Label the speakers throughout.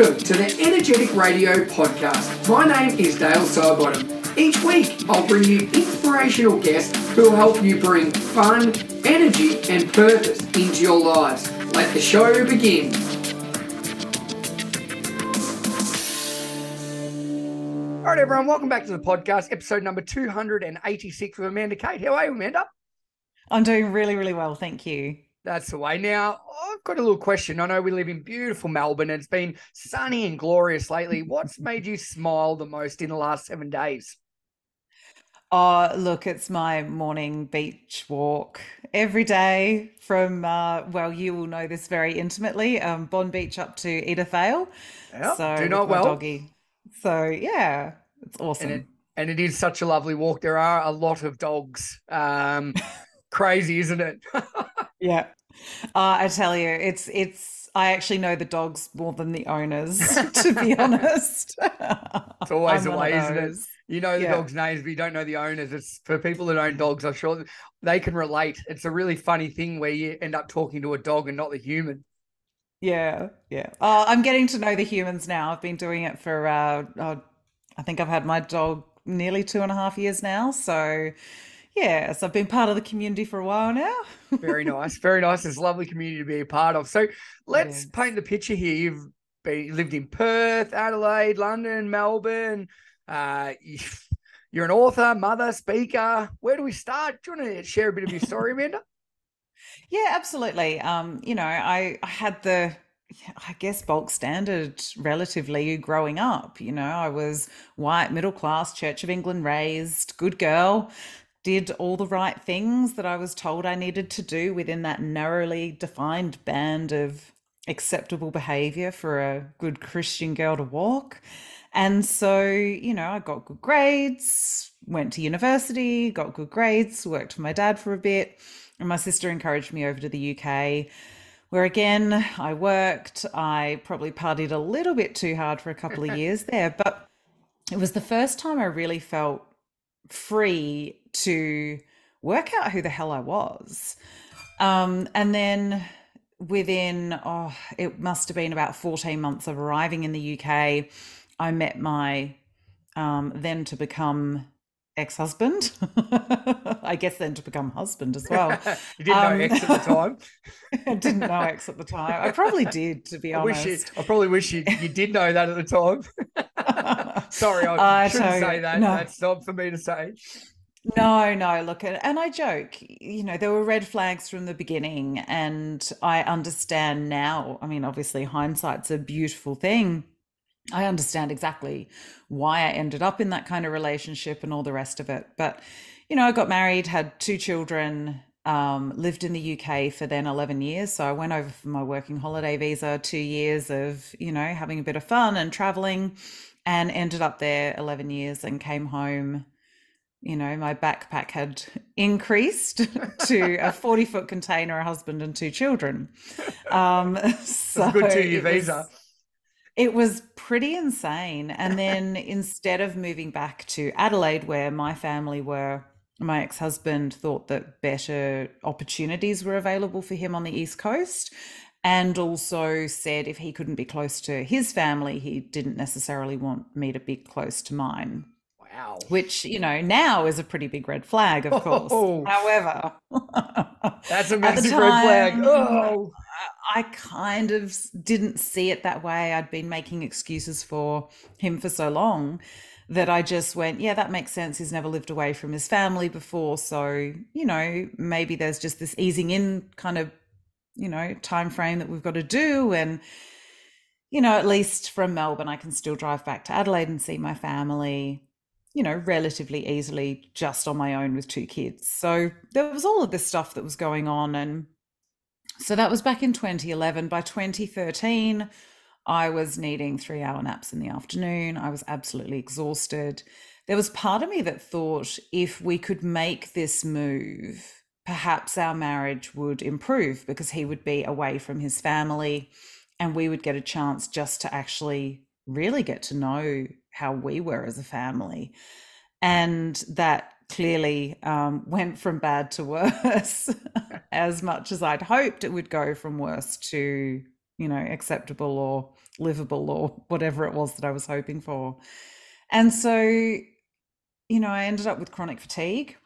Speaker 1: Welcome to the Energetic Radio Podcast. My name is Dale Sidebottom. Each week, I'll bring you inspirational guests who will help you bring fun, energy, and purpose into your lives. Let the show begin. All right, everyone, welcome back to the podcast, episode number 286 with Amanda Kate. How are you, Amanda?
Speaker 2: I'm doing really, really well. Thank you.
Speaker 1: That's the way. Now, I've got a little question. I know we live in beautiful Melbourne and it's been sunny and glorious lately. What's made you smile the most in the last seven days?
Speaker 2: Oh, look, it's my morning beach walk every day from, uh, well, you will know this very intimately, um, Bonbeach up to Edithvale.
Speaker 1: Yeah,
Speaker 2: so,
Speaker 1: do not well.
Speaker 2: doggy. So, yeah, it's awesome.
Speaker 1: And it, and it is such a lovely walk. There are a lot of dogs. Um, crazy, isn't it?
Speaker 2: Yeah. Uh, I tell you, it's it's I actually know the dogs more than the owners, to be honest.
Speaker 1: It's always
Speaker 2: I'm one
Speaker 1: way, isn't it? You know the
Speaker 2: Yeah.
Speaker 1: dogs' names, but you don't know the owners. It's for people that own dogs. I'm sure they can relate. It's a really funny thing where you end up talking to a dog and not the human.
Speaker 2: Yeah, yeah. Uh, I'm getting to know the humans now. I've been doing it for uh, oh, I think I've had my dog nearly two and a half years now. So yeah, so I've been part of the community for a while now.
Speaker 1: Very nice, very nice. It's a lovely community to be a part of. So let's paint the picture here. You've been lived in Perth, Adelaide, London, Melbourne. Uh, you- you're an author, mother, speaker. Where do we start? Do you want to share a bit of your story, Amanda?
Speaker 2: Yeah, absolutely. Um, you know, I, I had the, I guess, bulk standard relatively growing up. You know, I was white, middle class, Church of England raised, good girl, did all the right things that I was told I needed to do within that narrowly defined band of acceptable behavior for a good Christian girl to walk. And so, you know, I got good grades, went to university, got good grades, worked for my dad for a bit. And my sister encouraged me over to the UK, where again, I worked. I probably partied a little bit too hard for a couple of years there, but it was the first time I really felt free to work out who the hell I was. Um, and then within, oh, it must have been about 14 months of arriving in the UK, I met my um, then to become ex husband. I guess then to become husband as well.
Speaker 1: you didn't
Speaker 2: Um,
Speaker 1: know X at the time.
Speaker 2: I didn't know ex at the time. I probably did, to be
Speaker 1: I wish you,
Speaker 2: honest.
Speaker 1: I probably wish you, you did know that at the time. Sorry, I,
Speaker 2: I
Speaker 1: shouldn't say that.
Speaker 2: no.
Speaker 1: That's not for me to say.
Speaker 2: No, no, look, and and I joke, you know, there were red flags from the beginning, and I understand now. I mean, obviously, hindsight's a beautiful thing. I understand exactly why I ended up in that kind of relationship and all the rest of it. But, you know, I got married, had two children, um, lived in the UK for then 11 years. So I went over for my working holiday visa, two years of, you know, having a bit of fun and traveling, and ended up there 11 years and came home you know, my backpack had increased to a 40 foot container, a husband, and two children. Um, so
Speaker 1: good
Speaker 2: it was-
Speaker 1: visa.
Speaker 2: it was pretty insane. And then instead of moving back to Adelaide, where my family were, my ex husband thought that better opportunities were available for him on the East Coast. And also said if he couldn't be close to his family, he didn't necessarily want me to be close to mine
Speaker 1: Wow.
Speaker 2: which you know now is a pretty big red flag of oh. course.
Speaker 1: Oh.
Speaker 2: however
Speaker 1: That's a massive red flag. Oh,
Speaker 2: i kind of didn't see it that way. I'd been making excuses for him for so long that i just went yeah that makes sense. He's never lived away from his family before. So you know maybe there's just this easing in kind of you know time frame that we've got to do. And you know at least from melbourne i can still drive back to adelaide and see my family you know, relatively easily just on my own with two kids. So there was all of this stuff that was going on. And so that was back in 2011. By 2013, I was needing three hour naps in the afternoon. I was absolutely exhausted. There was part of me that thought if we could make this move, perhaps our marriage would improve because he would be away from his family and we would get a chance just to actually really get to know how we were as a family. And that clearly um, went from bad to worse as much as I'd hoped it would go from worse to you know, acceptable or livable or whatever it was that I was hoping for. And so, you know, I ended up with chronic fatigue,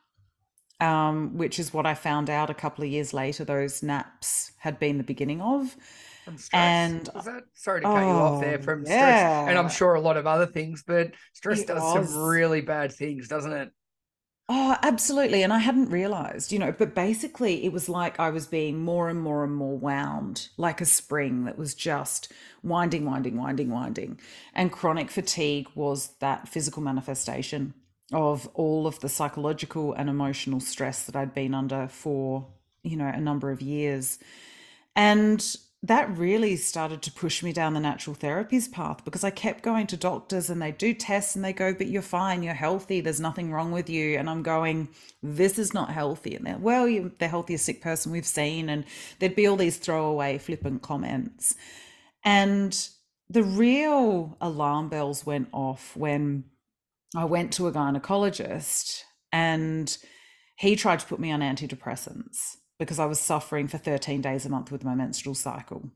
Speaker 2: um, which is what I found out a couple of years later, those naps had been the beginning of.
Speaker 1: From stress.
Speaker 2: And
Speaker 1: Was that sorry to cut you off there
Speaker 2: oh,
Speaker 1: from stress, and I'm sure a lot of other things, but stress
Speaker 2: it
Speaker 1: does some really bad things, doesn't it?
Speaker 2: Oh, absolutely. And I hadn't realized, you know, but basically it was like I was being more and more and more wound, like a spring that was just winding, winding, winding, winding. And chronic fatigue was that physical manifestation of all of the psychological and emotional stress that I'd been under for, you know, a number of years. And that really started to push me down the natural therapies path because I kept going to doctors and they do tests and they go, but you're fine, you're healthy, there's nothing wrong with you. And I'm going, this is not healthy. And they're, well, you're the healthiest sick person we've seen. And there'd be all these throwaway, flippant comments. And the real alarm bells went off when I went to a gynecologist and he tried to put me on antidepressants because I was suffering for 13 days a month with my menstrual cycle.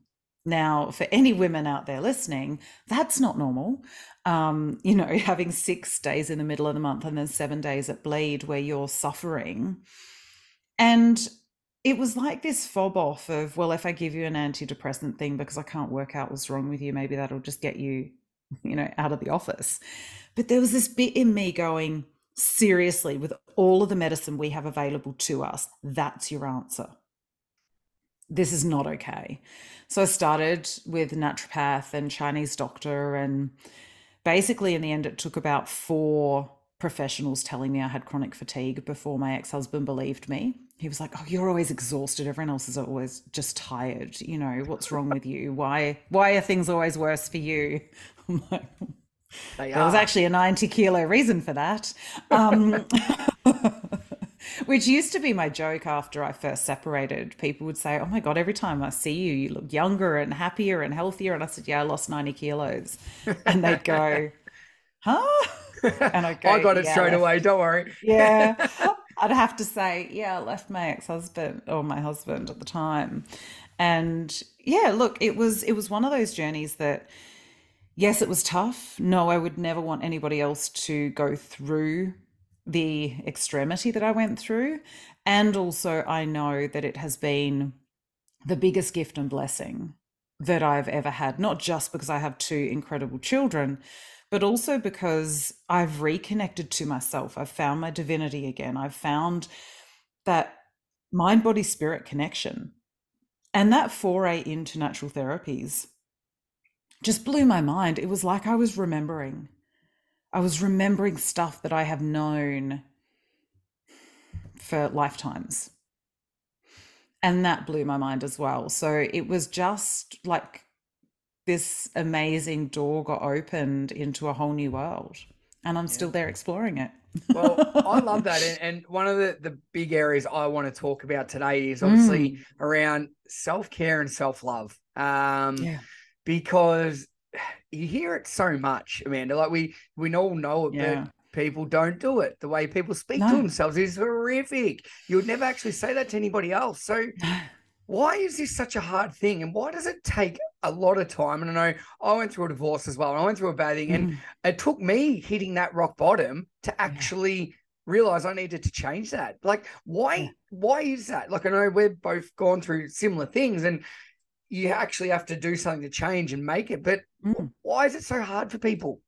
Speaker 2: Now, for any women out there listening, that's not normal. Um, you know, having six days in the middle of the month and then seven days at bleed where you're suffering. And it was like this fob off of, well, if I give you an antidepressant thing because I can't work out what's wrong with you, maybe that'll just get you, you know, out of the office. But there was this bit in me going, seriously, with all of the medicine we have available to us, that's your answer. This is not okay. So I started with naturopath and Chinese doctor. And basically, in the end, it took about four professionals telling me I had chronic fatigue before my ex husband believed me. He was like, "Oh, you're always exhausted. Everyone else is always just tired. You know what's wrong with you? Why? Why are things always worse for you?" I'm like,
Speaker 1: They
Speaker 2: there was actually a 90 kilo reason for that. Um, which used to be my joke after I first separated. People would say, Oh my God, every time I see you, you look younger and happier and healthier. And I said, Yeah, I lost 90 kilos. And they'd go, Huh? And I'd go,
Speaker 1: I got it
Speaker 2: "Yeah,
Speaker 1: straight away. Don't worry.
Speaker 2: Yeah. I'd have to say, Yeah, I left my ex husband or my husband at the time. And yeah, look, it was it was one of those journeys that yes, it was tough. No, I would never want anybody else to go through the extremity that I went through. And also, I know that it has been the biggest gift and blessing that I've ever had, not just because I have two incredible children, but also because I've reconnected to myself. I've found my divinity again. I've found that mind, body, spirit connection. And that foray into natural therapies just blew my mind. It was like I was remembering. I was remembering stuff that I have known for lifetimes. And that blew my mind as well. So it was just like this amazing door got opened into a whole new world. And I'm
Speaker 1: Yeah.
Speaker 2: still there exploring it.
Speaker 1: Well, I love that. And, and one of the, the big areas I want to talk about today is obviously
Speaker 2: Mm,
Speaker 1: around self care and self love. Um,
Speaker 2: yeah.
Speaker 1: Because you hear it so much, Amanda. Like we we all know it,
Speaker 2: Yeah.
Speaker 1: but people don't do it. The way people speak to themselves is horrific. You would never actually say that to anybody else. So why is this such a hard thing? And why does it take a lot of time? And I know I went through a divorce as well, and I went through a bad thing, and
Speaker 2: Mm,
Speaker 1: it took me hitting that rock bottom to
Speaker 2: yeah.
Speaker 1: actually realize I needed to change that. Like,
Speaker 2: Yeah.
Speaker 1: why? Why is that? Like, I know we've both gone through similar things, and you actually have to do something to change and make it. But
Speaker 2: Mm.
Speaker 1: why is it so hard for people?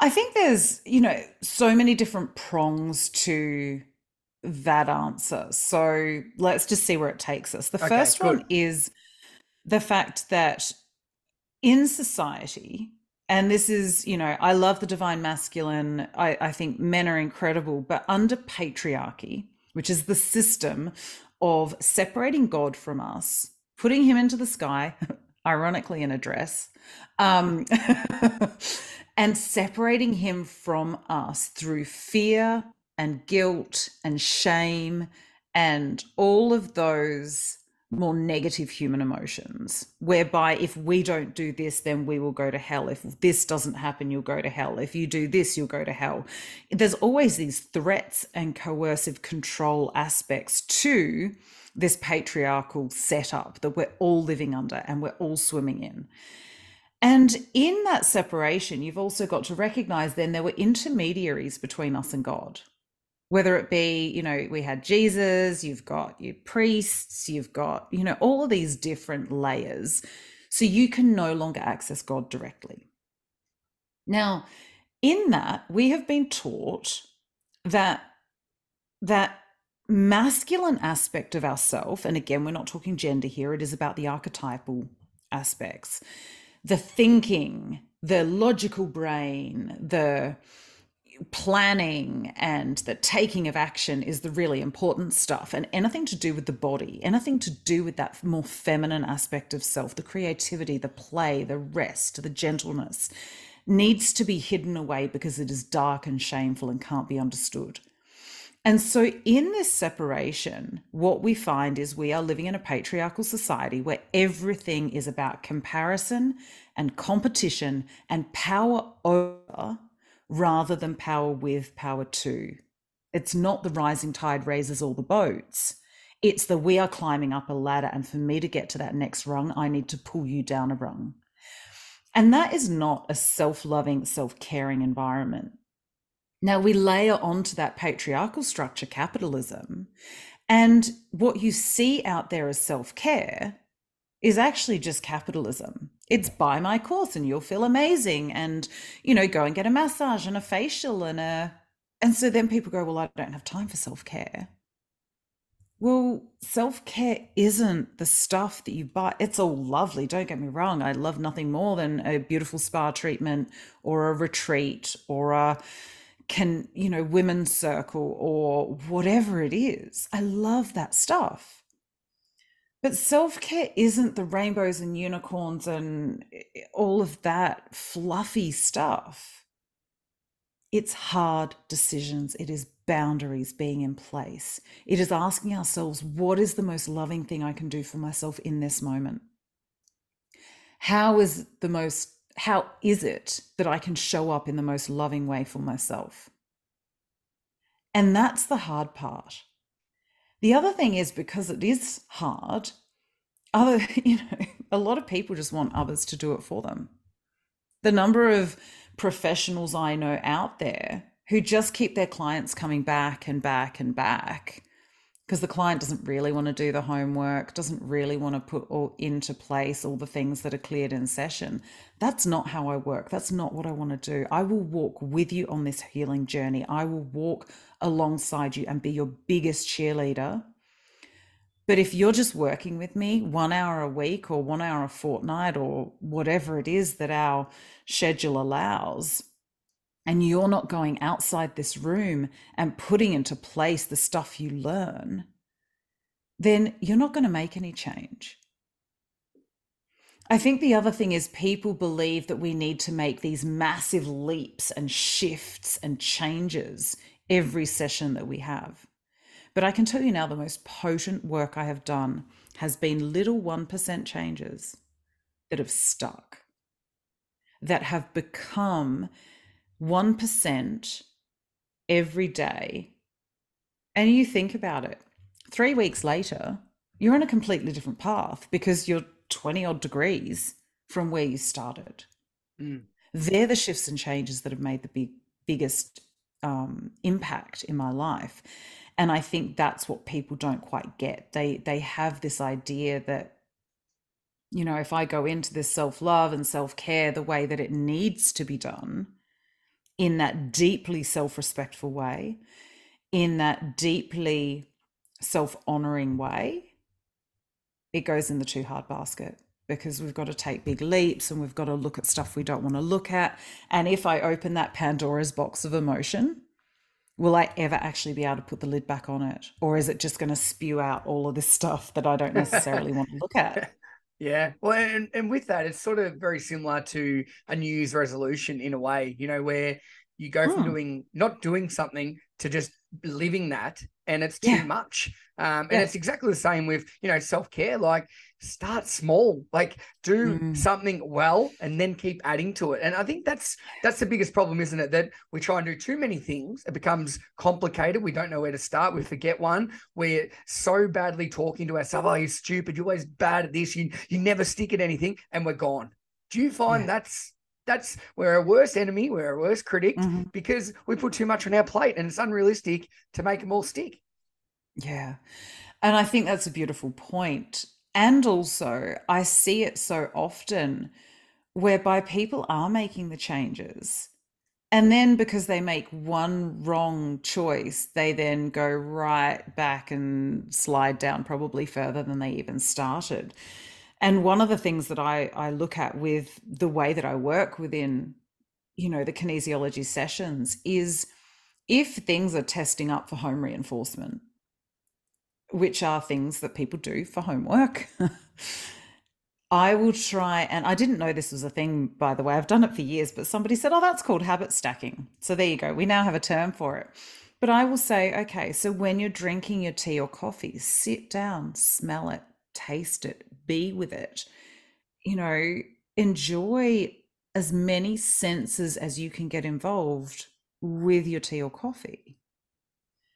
Speaker 2: I think there's, you know, so many different prongs to that answer. So let's just see where it takes us. The
Speaker 1: Okay,
Speaker 2: first
Speaker 1: good.
Speaker 2: one is the fact that in society, and this is, you know, I love the divine masculine. I, I think men are incredible, but under patriarchy, which is the system of separating God from us, putting him into the sky, ironically in a dress, um, and separating him from us through fear and guilt and shame and all of those more negative human emotions, whereby if we don't do this, then we will go to hell. If this doesn't happen, you'll go to hell. If you do this, you'll go to hell. There's always these threats and coercive control aspects to this patriarchal setup that we're all living under and we're all swimming in. And in that separation, you've also got to recognize then there were intermediaries between us and God. Whether it be you know we had jesus you've got your priests you've got you know all of these different layers. So you can no longer access god directly. Now in that we have been taught that that masculine aspect of ourself and again we're not talking gender here it is about the archetypal aspects. The thinking the logical brain the planning and the taking of action is the really important stuff and anything to do with the body anything to do with that more feminine aspect of self the creativity the play the rest the gentleness needs to be hidden away because it is dark and shameful and can't be understood and so, in this separation, what we find is we are living in a patriarchal society where everything is about comparison and competition and power over rather than power with, power to. It's not the rising tide raises all the boats. It's the we are climbing up a ladder, and for me to get to that next rung, I need to pull you down a rung. And that is not a self loving, self caring environment. Now, we layer onto that patriarchal structure capitalism. And what you see out there as self care is actually just capitalism. It's buy my course and you'll feel amazing and you know go and get a massage and a facial and a and so then people go well I don't have time for self-care. Well, self-care isn't the stuff that you buy. It's all lovely, don't get me wrong. I love nothing more than a beautiful spa treatment or a retreat or a can, you know, women's circle or whatever it is. I love that stuff but self care isn't the rainbows and unicorns and eh, all of that fluffy stuff. It's hard decisions. It is boundaries being in place. It is asking ourselves, what is the most loving thing I can do for myself in this moment? How is the most, how is it that I can show up in the most loving way for myself? And that's the hard part. The other thing is because it is hard, other, you know, a lot of people just want others to do it for them. The number of professionals I know out there who just keep their clients coming back and back and back because the client doesn't really want to do the homework, doesn't really want to put all into place all the things that are cleared in session. That's not how I work. That's not what I want to do. I will walk with you on this healing journey. I will walk alongside you and be your biggest cheerleader. But if you're just working with me one hour a week or one hour a fortnight or whatever it is that our schedule allows, and you're not going outside this room and putting into place the stuff you learn, then you're not going to make any change. I think the other thing is people believe that we need to make these massive leaps and shifts and changes every session that we have. But I can tell you now the most potent work I have done has been little 1% changes that have stuck, that have become 1% every day. And you think about it, three weeks later, you're on a completely different path because you're 20 odd degrees from where you started. Mm. They're the shifts and changes that have made the big, biggest um, impact in my life. And I think that's what people don't quite get. They they have this idea that you know, if I go into this self-love and self-care the way that it needs to be done, in that deeply self-respectful way, in that deeply self-honoring way, it goes in the too hard basket because we've got to take big leaps and we've got to look at stuff we don't want to look at. And if I open that Pandora's box of emotion, will I ever actually be able to put the lid back on it? Or is it just going to spew out all of this stuff that I don't necessarily want to look at?
Speaker 1: Yeah. Well, and, and with that, it's sort of very similar to a New Year's resolution in a way, you know, where You go from
Speaker 2: Hmm.
Speaker 1: doing not doing something to just living that, and it's too
Speaker 2: Yeah.
Speaker 1: much. Um, and
Speaker 2: Yeah.
Speaker 1: it's exactly the same with you know self care. Like start small, like do
Speaker 2: Mm.
Speaker 1: something well, and then keep adding to it. And I think that's that's the biggest problem, isn't it? That we try and do too many things. It becomes complicated. We don't know where to start. We forget one. We're so badly talking to ourselves. Oh, you're stupid. You're always bad at this. You you never stick at anything, and we're gone. Do you find
Speaker 2: Yeah.
Speaker 1: that's that's we're our worst enemy, we're our worst critic
Speaker 2: Mhm.
Speaker 1: because we put too much on our plate, and it's unrealistic to make them all stick.
Speaker 2: Yeah. And I think that's a beautiful point. And also, I see it so often whereby people are making the changes. And then because they make one wrong choice, they then go right back and slide down probably further than they even started. And one of the things that I, I look at with the way that I work within, you know, the kinesiology sessions is if things are testing up for home reinforcement, which are things that people do for homework. I will try, and I didn't know this was a thing, by the way. I've done it for years, but somebody said, oh, that's called habit stacking. So there you go. We now have a term for it. But I will say, okay, so when you're drinking your tea or coffee, sit down, smell it, taste it, be with it. You know, enjoy as many senses as you can get involved with your tea or coffee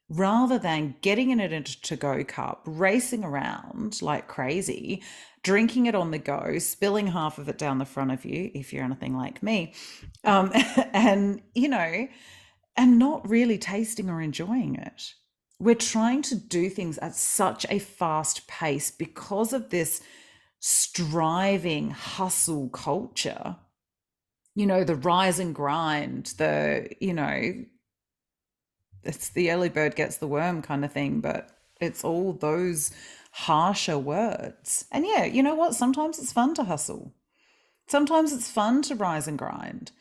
Speaker 2: rather than getting in it into to go cup, racing around like crazy, drinking it on the go, spilling half of it down the front of you, if you're anything like me, um, and you know, and not really tasting or enjoying it. We're trying to do things at such a fast pace because of this striving hustle culture. You know, the rise and grind, the, you know, it's the early bird gets the worm kind of thing, but it's all those harsher words. And yeah, you know what? Sometimes it's fun to hustle. Sometimes it's fun to rise and grind.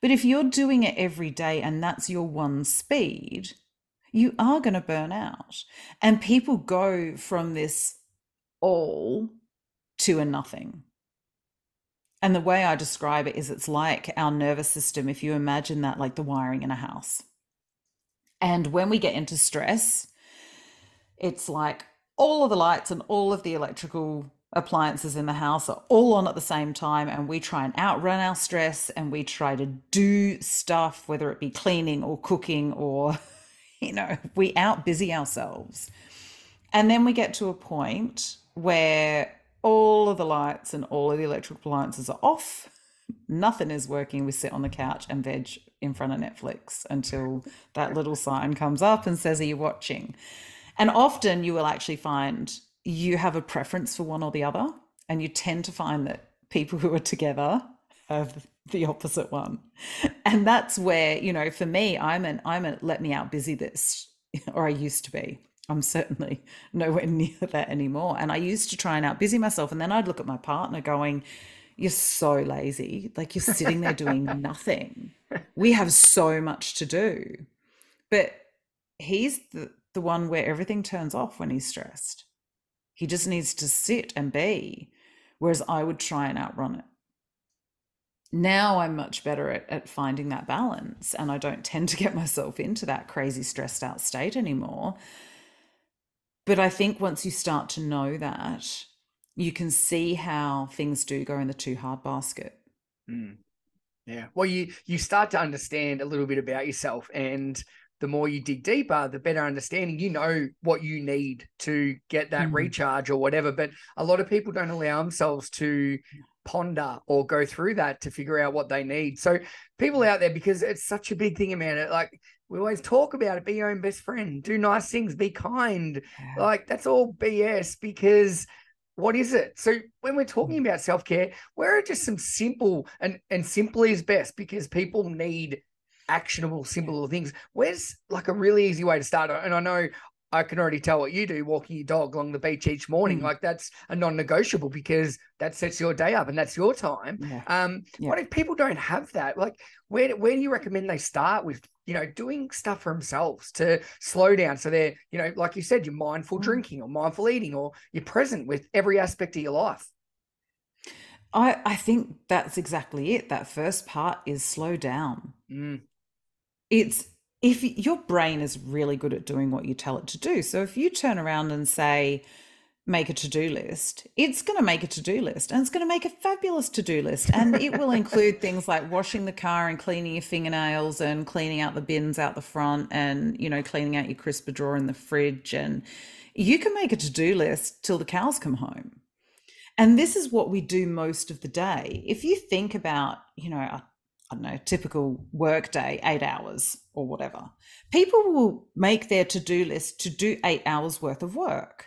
Speaker 2: But if you're doing it every day and that's your one speed, you are going to burn out. And people go from this all to a nothing. And the way I describe it is it's like our nervous system, if you imagine that like the wiring in a house. And when we get into stress, it's like all of the lights and all of the electrical appliances in the house are all on at the same time. And we try and outrun our stress and we try to do stuff, whether it be cleaning or cooking or, you know, we out busy ourselves. And then we get to a point where all of the lights and all of the electrical appliances are off. Nothing is working. We sit on the couch and veg in front of Netflix until that little sign comes up and says, Are you watching? And often you will actually find you have a preference for one or the other. And you tend to find that people who are together have the opposite one. And that's where, you know, for me, I'm an I'm a let me out busy this, or I used to be. I'm certainly nowhere near that anymore. And I used to try and out busy myself. And then I'd look at my partner going, You're so lazy. Like you're sitting there doing nothing. We have so much to do. But he's the, the one where everything turns off when he's stressed. He just needs to sit and be. Whereas I would try and outrun it. Now I'm much better at, at finding that balance. And I don't tend to get myself into that crazy stressed out state anymore. But I think once you start to know that, you can see how things do go in the too hard basket.
Speaker 1: Mm. Yeah. Well, you you start to understand a little bit about yourself, and the more you dig deeper, the better understanding you know what you need to get that
Speaker 2: Mm.
Speaker 1: recharge or whatever. But a lot of people don't allow themselves to ponder or go through that to figure out what they need. So people out there, because it's such a big thing, Amanda, like we always talk about it, be your own best friend, do nice things, be kind.
Speaker 2: Yeah.
Speaker 1: Like that's all BS because what is it? So when we're talking
Speaker 2: Mm.
Speaker 1: about self-care, where are just some simple and and simple is best because people need actionable, simple things. Where's like a really easy way to start? And I know I can already tell what you do, walking your dog along the beach each morning.
Speaker 2: Mm.
Speaker 1: Like that's a non-negotiable because that sets your day up and that's your time.
Speaker 2: Yeah.
Speaker 1: Um,
Speaker 2: Yeah.
Speaker 1: what if people don't have that? Like, where do- where do you recommend they start with? You know, doing stuff for themselves to slow down, so they're you know, like you said, you're mindful
Speaker 2: Mm.
Speaker 1: drinking or mindful eating, or you're present with every aspect of your life.
Speaker 2: I, I think that's exactly it. That first part is slow down.
Speaker 1: Mm,
Speaker 2: it's if your brain is really good at doing what you tell it to do. So if you turn around and say, make a to-do list it's going to make a to-do list and it's going to make a fabulous to-do list and it will include things like washing the car and cleaning your fingernails and cleaning out the bins out the front and you know cleaning out your crisper drawer in the fridge and you can make a to-do list till the cows come home and this is what we do most of the day if you think about you know I don't know, typical work day, eight hours or whatever. People will make their to do list to do eight hours worth of work.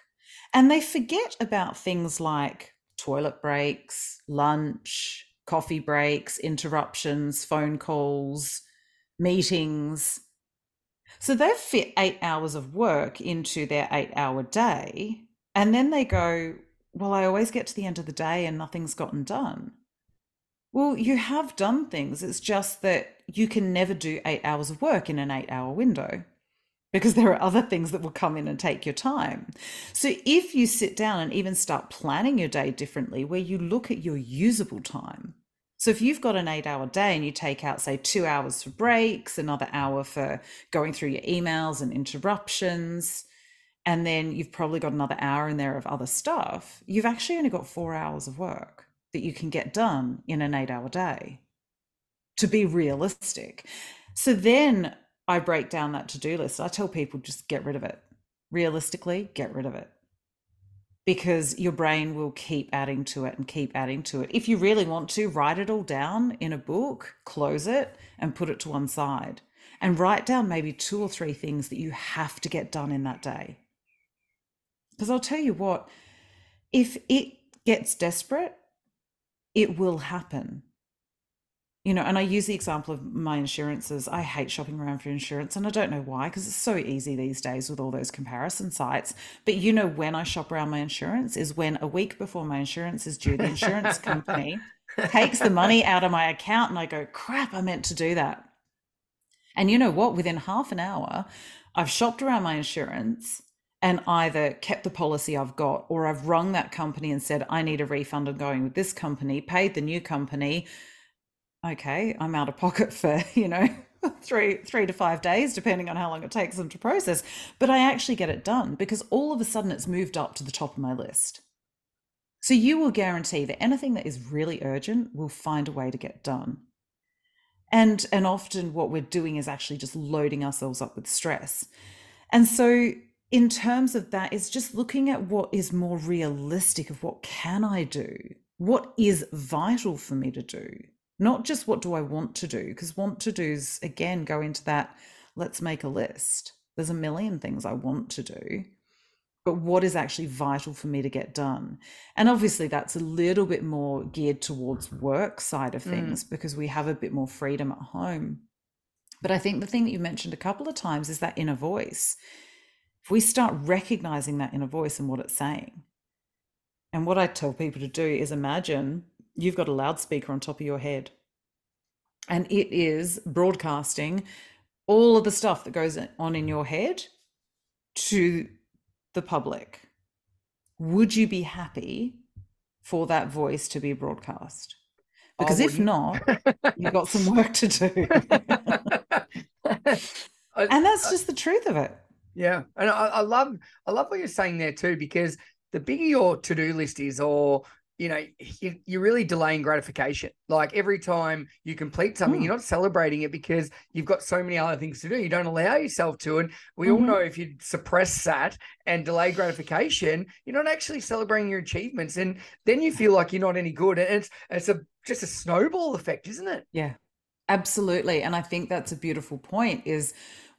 Speaker 2: And they forget about things like toilet breaks, lunch, coffee breaks, interruptions, phone calls, meetings. So they've fit eight hours of work into their eight hour day. And then they go, Well, I always get to the end of the day and nothing's gotten done. Well, you have done things. It's just that you can never do eight hours of work in an eight hour window because there are other things that will come in and take your time. So if you sit down and even start planning your day differently, where you look at your usable time. So if you've got an eight hour day and you take out, say, two hours for breaks, another hour for going through your emails and interruptions, and then you've probably got another hour in there of other stuff, you've actually only got four hours of work that you can get done in an eight hour day to be realistic. So then I break down that to do list. I tell people just get rid of it. Realistically, get rid of it. Because your brain will keep adding to it and keep adding to it. If you really want to, write it all down in a book, close it, and put it to one side. And write down maybe two or three things that you have to get done in that day. Because I'll tell you what, if it gets desperate, it will happen you know, and I use the example of my insurances. I hate shopping around for insurance, and I don't know why, because it's so easy these days with all those comparison sites. But you know, when I shop around my insurance is when a week before my insurance is due, the insurance company takes the money out of my account, and I go, crap, I meant to do that. And you know what? Within half an hour, I've shopped around my insurance and either kept the policy I've got, or I've rung that company and said, I need a refund. I'm going with this company, paid the new company okay, I'm out of pocket for, you know, three three to five days, depending on how long it takes them to process. But I actually get it done because all of a sudden it's moved up to the top of my list. So you will guarantee that anything that is really urgent will find a way to get done. And and often what we're doing is actually just loading ourselves up with stress. And so in terms of that, it's just looking at what is more realistic of what can I do? What is vital for me to do? not just what do I want to do, because want to do's again go into that let's make a list. There's a million things I want to do, but what is actually vital for me to get done? And obviously, that's a little bit more geared towards work side of mm. things mm. because we have a bit more freedom at home. But I think the thing that you mentioned a couple of times is that inner voice. If we start recognizing that inner voice and what it's saying, and what I tell people to do is imagine you've got a loudspeaker on top of your head and it is broadcasting all of the stuff that goes on in your head to the public. Would you be happy for that voice to be broadcast? Because if not, you've got some work to do. and that's just the truth of it.
Speaker 1: Yeah, and I, I, love I love what you're saying there too, because the bigger your to do list is, or you know, you, you're really delaying gratification. Like every time you complete something, mm. you're not celebrating it because you've got so many other things to do. You don't allow yourself to. And we mm-hmm. all know if you suppress that and delay gratification, you're not actually celebrating your achievements. And then you feel like you're not any good. And it's it's a just a snowball effect, isn't it?
Speaker 2: Yeah. Absolutely. And I think that's a beautiful point is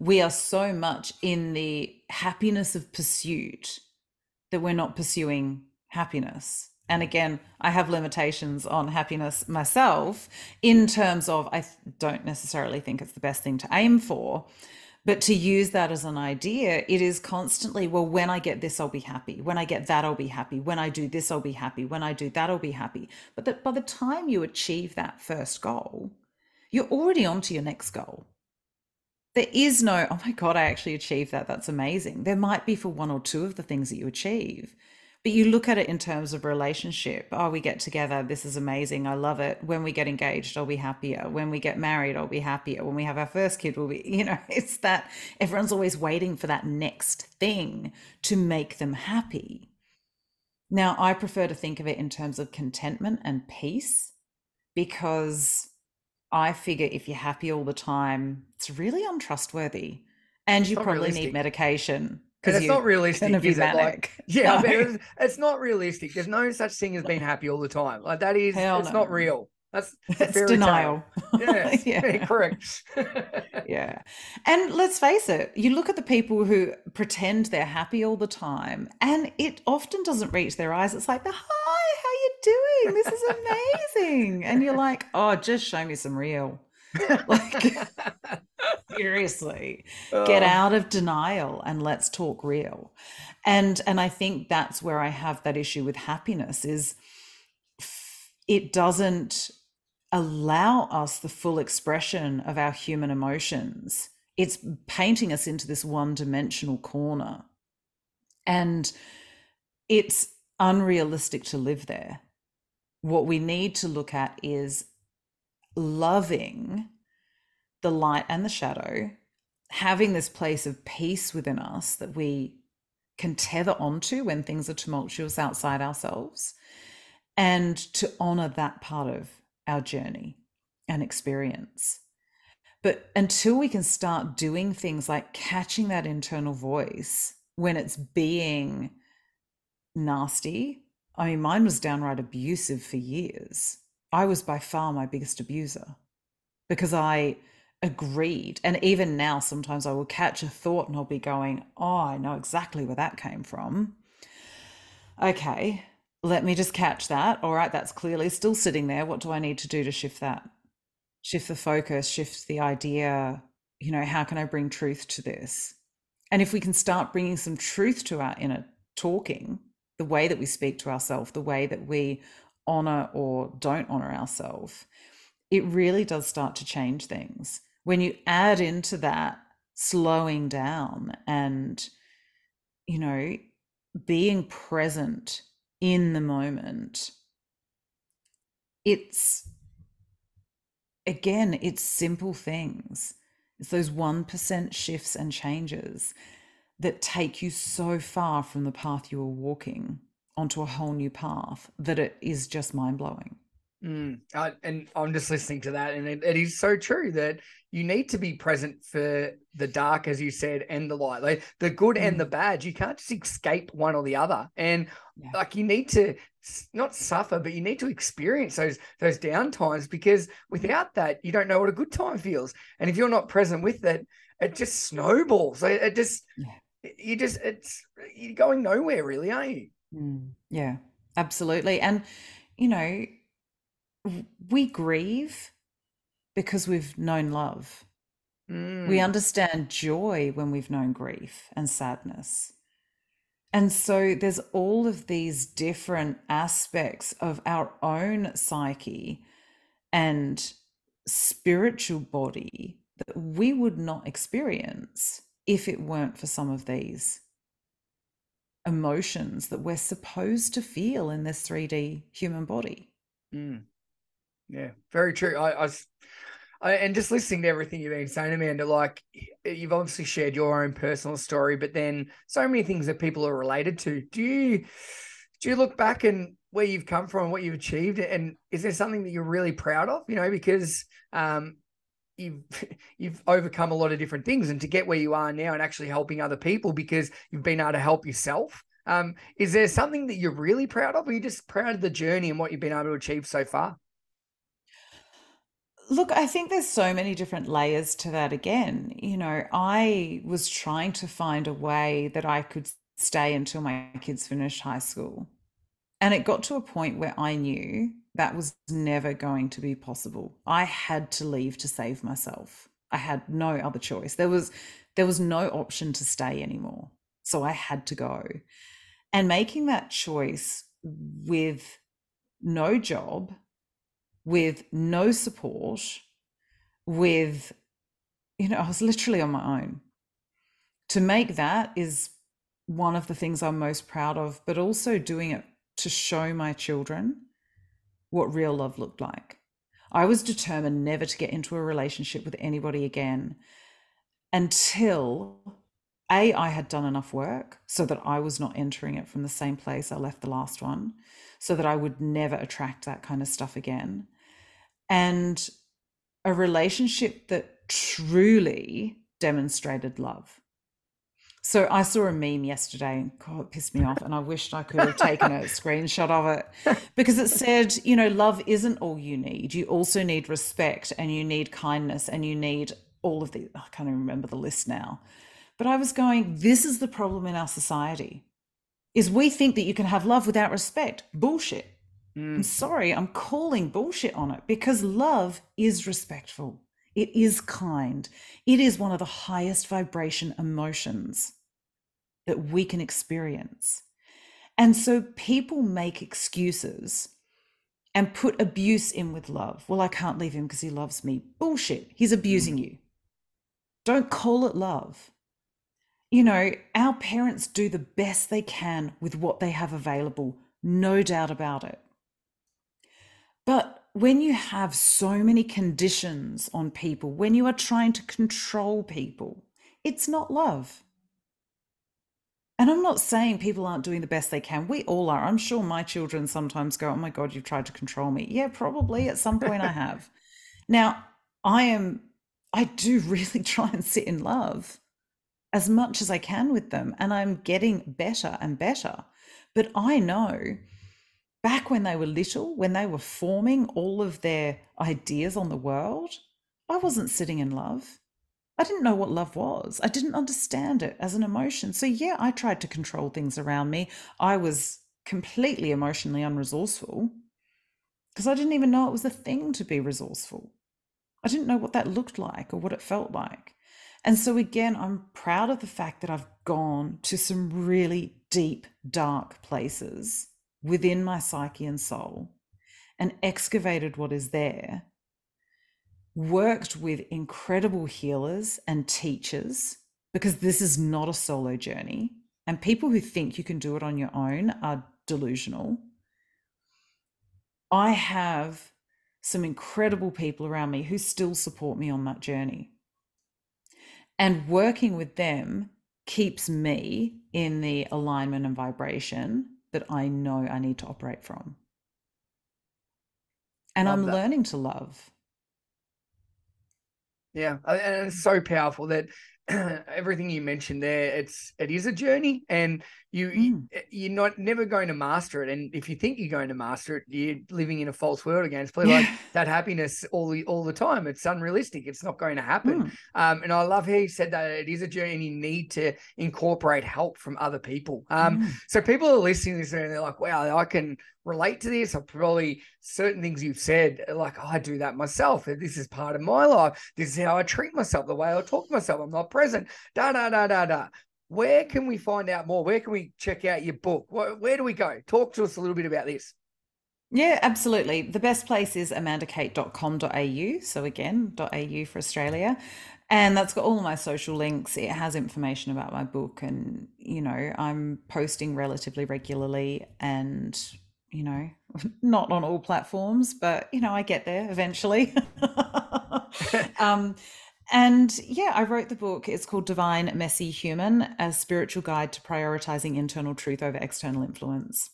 Speaker 2: we are so much in the happiness of pursuit that we're not pursuing happiness and mm. again, I have limitations on happiness myself in terms of I don't necessarily think it's the best thing to aim for. But to use that as an idea, it is constantly, well, when I get this, I'll be happy. When I get that, I'll be happy. When I do this, I'll be happy. When I do that, I'll be happy. But that by the time you achieve that first goal, you're already on to your next goal. There is no, oh my God, I actually achieved that. That's amazing. There might be for one or two of the things that you achieve but you look at it in terms of relationship. Oh, we get together. This is amazing. I love it. When we get engaged, I'll be happier. When we get married, I'll be happier. When we have our first kid, we'll be, you know, it's that everyone's always waiting for that next thing to make them happy. Now, I prefer to think of it in terms of contentment and peace because I figure if you're happy all the time, it's really untrustworthy. And you probably realistic. need medication
Speaker 1: because it's not realistic. Is it? Like, yeah, no. it's, it's, not realistic. There's no such thing as being happy all the time. Like that is, Hell it's no. not real. That's
Speaker 2: it's denial.
Speaker 1: Yeah, yeah. correct.
Speaker 2: yeah. And let's face it, you look at the people who pretend they're happy all the time, and it often doesn't reach their eyes. It's like, hi, how you doing? This is amazing. and you're like, oh, just show me some real. like seriously oh. get out of denial and let's talk real and and i think that's where i have that issue with happiness is it doesn't allow us the full expression of our human emotions it's painting us into this one dimensional corner and it's unrealistic to live there what we need to look at is loving the light and the shadow, having this place of peace within us that we can tether onto when things are tumultuous outside ourselves, and to honor that part of our journey and experience. But until we can start doing things like catching that internal voice when it's being nasty, I mean, mine was downright abusive for years. I was by far my biggest abuser because I agreed. And even now, sometimes I will catch a thought and I'll be going, Oh, I know exactly where that came from. Okay, let me just catch that. All right, that's clearly still sitting there. What do I need to do to shift that? Shift the focus, shift the idea. You know, how can I bring truth to this? And if we can start bringing some truth to our inner talking, the way that we speak to ourselves, the way that we honor or don't honor ourselves, it really does start to change things. When you add into that slowing down and, you know, being present in the moment, it's again, it's simple things. It's those 1% shifts and changes that take you so far from the path you were walking onto a whole new path that it is just mind blowing.
Speaker 1: Mm, and I'm just listening to that, and it, it is so true that you need to be present for the dark, as you said, and the light, like the good mm. and the mm. bad. You can't just escape one or the other, and yeah. like you need to not suffer, but you need to experience those those down times because without that, you don't know what a good time feels. And if you're not present with it, it just snowballs. It, it just yeah. You just it's you're going nowhere, really, aren't you?
Speaker 2: Mm, yeah, absolutely. And, you know, we grieve because we've known love. Mm. We understand joy when we've known grief and sadness. And so there's all of these different aspects of our own psyche and spiritual body that we would not experience if it weren't for some of these emotions that we're supposed to feel in this 3D human body.
Speaker 1: Mm. Yeah, very true. I, I, I, and just listening to everything you've been saying, Amanda, like you've obviously shared your own personal story, but then so many things that people are related to. Do you do you look back and where you've come from, what you've achieved, and is there something that you're really proud of? You know, because um, you've you've overcome a lot of different things and to get where you are now and actually helping other people because you've been able to help yourself um, is there something that you're really proud of? Or are you just proud of the journey and what you've been able to achieve so far?
Speaker 2: Look i think there's so many different layers to that again. You know i was trying to find a way that i could stay until my kids finished high school. And it got to a point where i knew that was never going to be possible. I had to leave to save myself. I had no other choice. There was there was no option to stay anymore. So I had to go. And making that choice with no job, with no support, with you know, I was literally on my own. To make that is one of the things I'm most proud of, but also doing it to show my children what real love looked like. I was determined never to get into a relationship with anybody again until A, I had done enough work so that I was not entering it from the same place I left the last one, so that I would never attract that kind of stuff again. And a relationship that truly demonstrated love. So I saw a meme yesterday. And God, it pissed me off, and I wished I could have taken a screenshot of it because it said, you know, love isn't all you need. You also need respect, and you need kindness, and you need all of the. I can't even remember the list now, but I was going. This is the problem in our society: is we think that you can have love without respect. Bullshit. Mm. I'm sorry, I'm calling bullshit on it because love is respectful. It is kind. It is one of the highest vibration emotions that we can experience. And so people make excuses and put abuse in with love. Well, I can't leave him because he loves me. Bullshit. He's abusing mm. you. Don't call it love. You know, our parents do the best they can with what they have available, no doubt about it. But when you have so many conditions on people, when you are trying to control people, it's not love. And I'm not saying people aren't doing the best they can. We all are. I'm sure my children sometimes go, Oh my God, you've tried to control me. Yeah, probably at some point I have. Now, I am, I do really try and sit in love as much as I can with them. And I'm getting better and better. But I know back when they were little, when they were forming all of their ideas on the world, I wasn't sitting in love. I didn't know what love was. I didn't understand it as an emotion. So, yeah, I tried to control things around me. I was completely emotionally unresourceful because I didn't even know it was a thing to be resourceful. I didn't know what that looked like or what it felt like. And so, again, I'm proud of the fact that I've gone to some really deep, dark places within my psyche and soul and excavated what is there, worked with incredible healers and teachers, because this is not a solo journey. And people who think you can do it on your own are delusional. I have some incredible people around me who still support me on that journey. And working with them keeps me in the alignment and vibration that I know I need to operate from. And love I'm that. learning to love.
Speaker 1: Yeah, and it's so powerful that everything you mentioned there it's it is a journey and you mm. you're not never going to master it and if you think you're going to master it you're living in a false world again it's probably like that happiness all the all the time it's unrealistic it's not going to happen mm. um, and i love how you said that it is a journey and you need to incorporate help from other people um, mm. so people are listening to this and they're like wow i can relate to this. I probably certain things you've said, like oh, I do that myself. This is part of my life. This is how I treat myself, the way I talk to myself. I'm not present. Da da da da da. Where can we find out more? Where can we check out your book? Where, where do we go? Talk to us a little bit about this.
Speaker 2: Yeah, absolutely. The best place is amandakate.com.au. So again, .au for Australia. And that's got all my social links. It has information about my book and, you know, I'm posting relatively regularly and you know, not on all platforms, but you know, I get there eventually. um, and yeah, I wrote the book. It's called Divine Messy Human, a spiritual guide to prioritizing internal truth over external influence.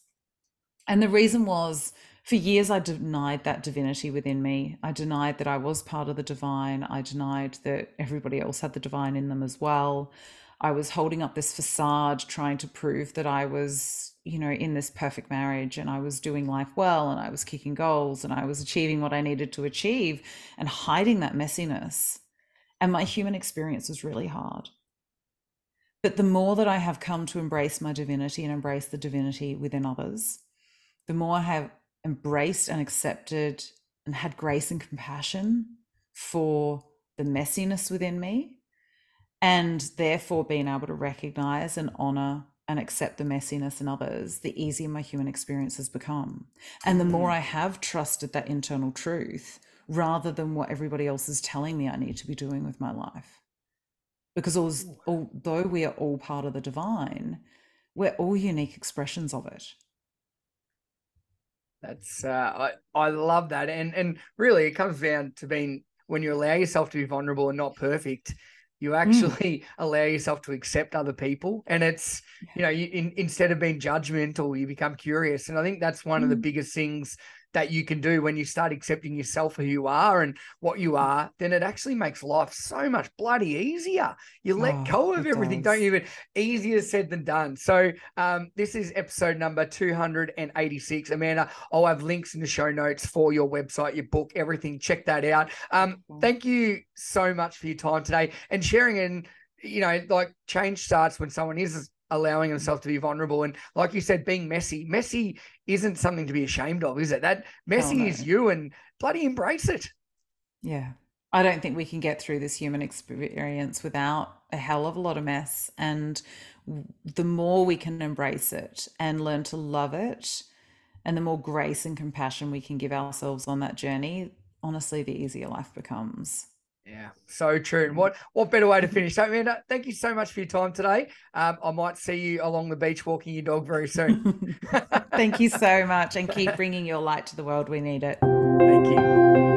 Speaker 2: And the reason was for years I denied that divinity within me. I denied that I was part of the divine. I denied that everybody else had the divine in them as well. I was holding up this facade trying to prove that I was you know, in this perfect marriage and I was doing life well and I was kicking goals and I was achieving what I needed to achieve and hiding that messiness. And my human experience was really hard. But the more that I have come to embrace my divinity and embrace the divinity within others, the more I have embraced and accepted and had grace and compassion for the messiness within me, and therefore being able to recognize and honor and accept the messiness in others, the easier my human experience has become. And the more mm. I have trusted that internal truth rather than what everybody else is telling me I need to be doing with my life. Because although we are all part of the divine, we're all unique expressions of it.
Speaker 1: That's uh, I I love that, and and really it comes down to being when you allow yourself to be vulnerable and not perfect, you mm. actually mm. allow yourself to accept other people, and it's you know you in, instead of being judgmental, you become curious, and I think that's one mm. of the mm. biggest things that you can do when you start accepting yourself who you are and what you are, then it actually makes life so much bloody easier. You let oh, go of everything, does. don't you? But easier said than done. So um, this is episode number 286. Amanda, I'll have links in the show notes for your website, your book, everything. Check that out. Um, thank you so much for your time today and sharing and you know, like change starts when someone is allowing himself to be vulnerable. And like you said, being messy, messy isn't something to be ashamed of, is it? That messy oh, no. is you and bloody embrace it.
Speaker 2: Yeah. I don't think we can get through this human experience without a hell of a lot of mess. And the more we can embrace it and learn to love it, and the more grace and compassion we can give ourselves on that journey, honestly, the easier life becomes.
Speaker 1: Yeah, so true. And what what better way to finish? So, Amanda, thank you so much for your time today. Um, I might see you along the beach walking your dog very soon.
Speaker 2: thank you so much, and keep bringing your light to the world. We need it.
Speaker 1: Thank you.